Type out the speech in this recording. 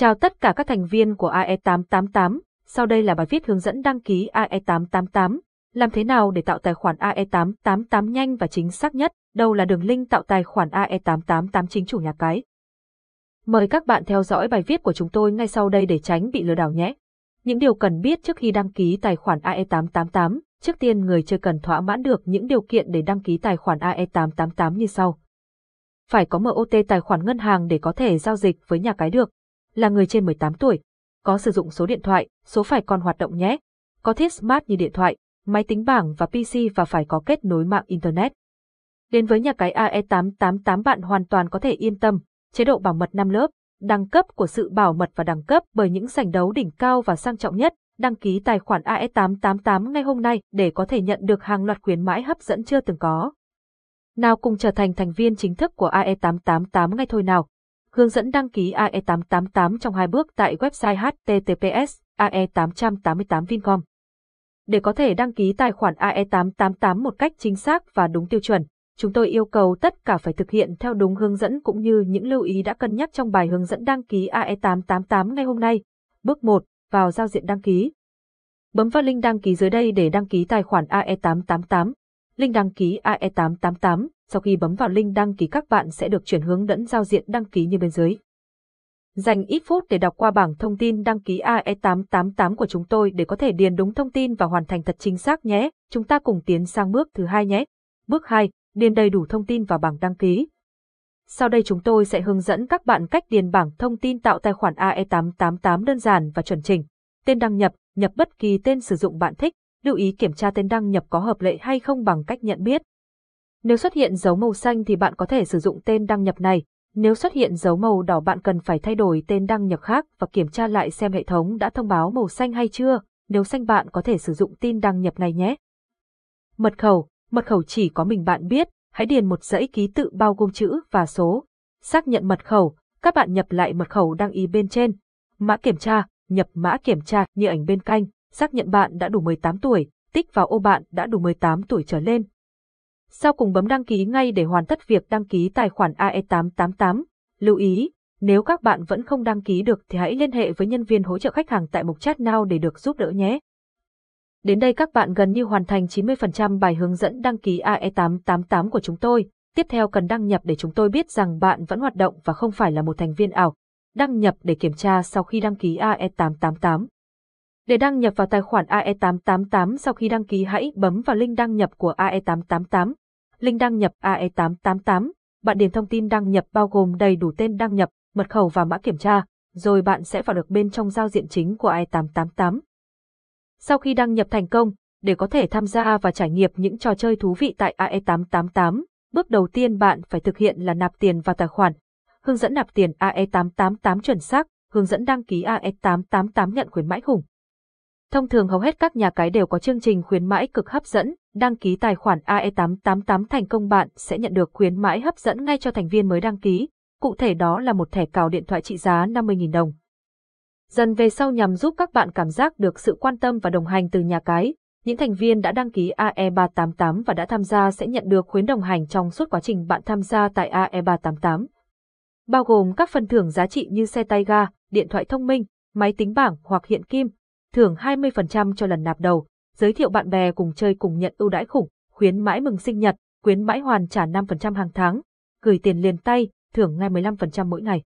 Chào tất cả các thành viên của AE888, sau đây là bài viết hướng dẫn đăng ký AE888. Làm thế nào để tạo tài khoản AE888 nhanh và chính xác nhất? Đâu là đường link tạo tài khoản AE888 chính chủ nhà cái? Mời các bạn theo dõi bài viết của chúng tôi ngay sau đây để tránh bị lừa đảo nhé. Những điều cần biết trước khi đăng ký tài khoản AE888, trước tiên người chơi cần thỏa mãn được những điều kiện để đăng ký tài khoản AE888 như sau. Phải có MOT tài khoản ngân hàng để có thể giao dịch với nhà cái được là người trên 18 tuổi, có sử dụng số điện thoại, số phải còn hoạt động nhé, có thiết smart như điện thoại, máy tính bảng và PC và phải có kết nối mạng Internet. Đến với nhà cái AE888 bạn hoàn toàn có thể yên tâm, chế độ bảo mật 5 lớp, đẳng cấp của sự bảo mật và đẳng cấp bởi những sảnh đấu đỉnh cao và sang trọng nhất, đăng ký tài khoản AE888 ngay hôm nay để có thể nhận được hàng loạt khuyến mãi hấp dẫn chưa từng có. Nào cùng trở thành thành viên chính thức của AE888 ngay thôi nào. Hướng dẫn đăng ký AE888 trong hai bước tại website https ae888vincom. Để có thể đăng ký tài khoản AE888 một cách chính xác và đúng tiêu chuẩn, chúng tôi yêu cầu tất cả phải thực hiện theo đúng hướng dẫn cũng như những lưu ý đã cân nhắc trong bài hướng dẫn đăng ký AE888 ngày hôm nay. Bước 1. Vào giao diện đăng ký. Bấm vào link đăng ký dưới đây để đăng ký tài khoản AE888. Link đăng ký AE888 sau khi bấm vào link đăng ký các bạn sẽ được chuyển hướng dẫn giao diện đăng ký như bên dưới. Dành ít phút để đọc qua bảng thông tin đăng ký AE888 của chúng tôi để có thể điền đúng thông tin và hoàn thành thật chính xác nhé. Chúng ta cùng tiến sang bước thứ hai nhé. Bước 2, điền đầy đủ thông tin vào bảng đăng ký. Sau đây chúng tôi sẽ hướng dẫn các bạn cách điền bảng thông tin tạo tài khoản AE888 đơn giản và chuẩn chỉnh. Tên đăng nhập, nhập bất kỳ tên sử dụng bạn thích, lưu ý kiểm tra tên đăng nhập có hợp lệ hay không bằng cách nhận biết. Nếu xuất hiện dấu màu xanh thì bạn có thể sử dụng tên đăng nhập này, nếu xuất hiện dấu màu đỏ bạn cần phải thay đổi tên đăng nhập khác và kiểm tra lại xem hệ thống đã thông báo màu xanh hay chưa, nếu xanh bạn có thể sử dụng tin đăng nhập này nhé. Mật khẩu, mật khẩu chỉ có mình bạn biết, hãy điền một dãy ký tự bao gồm chữ và số. Xác nhận mật khẩu, các bạn nhập lại mật khẩu đăng ý bên trên. Mã kiểm tra, nhập mã kiểm tra. Như ảnh bên cạnh, xác nhận bạn đã đủ 18 tuổi, tích vào ô bạn đã đủ 18 tuổi trở lên, sau cùng bấm đăng ký ngay để hoàn tất việc đăng ký tài khoản AE888. Lưu ý, nếu các bạn vẫn không đăng ký được thì hãy liên hệ với nhân viên hỗ trợ khách hàng tại mục chat now để được giúp đỡ nhé. Đến đây các bạn gần như hoàn thành 90% bài hướng dẫn đăng ký AE888 của chúng tôi. Tiếp theo cần đăng nhập để chúng tôi biết rằng bạn vẫn hoạt động và không phải là một thành viên ảo. Đăng nhập để kiểm tra sau khi đăng ký AE888. Để đăng nhập vào tài khoản AE888 sau khi đăng ký hãy bấm vào link đăng nhập của AE888 link đăng nhập AE888, bạn điền thông tin đăng nhập bao gồm đầy đủ tên đăng nhập, mật khẩu và mã kiểm tra, rồi bạn sẽ vào được bên trong giao diện chính của AE888. Sau khi đăng nhập thành công, để có thể tham gia và trải nghiệm những trò chơi thú vị tại AE888, bước đầu tiên bạn phải thực hiện là nạp tiền vào tài khoản. Hướng dẫn nạp tiền AE888 chuẩn xác, hướng dẫn đăng ký AE888 nhận khuyến mãi khủng. Thông thường hầu hết các nhà cái đều có chương trình khuyến mãi cực hấp dẫn, đăng ký tài khoản AE888 thành công bạn sẽ nhận được khuyến mãi hấp dẫn ngay cho thành viên mới đăng ký, cụ thể đó là một thẻ cào điện thoại trị giá 50.000 đồng. Dần về sau nhằm giúp các bạn cảm giác được sự quan tâm và đồng hành từ nhà cái, những thành viên đã đăng ký AE388 và đã tham gia sẽ nhận được khuyến đồng hành trong suốt quá trình bạn tham gia tại AE388. Bao gồm các phần thưởng giá trị như xe tay ga, điện thoại thông minh, máy tính bảng hoặc hiện kim, thưởng 20% cho lần nạp đầu, giới thiệu bạn bè cùng chơi cùng nhận ưu đãi khủng, khuyến mãi mừng sinh nhật, khuyến mãi hoàn trả 5% hàng tháng, gửi tiền liền tay, thưởng ngay 15% mỗi ngày.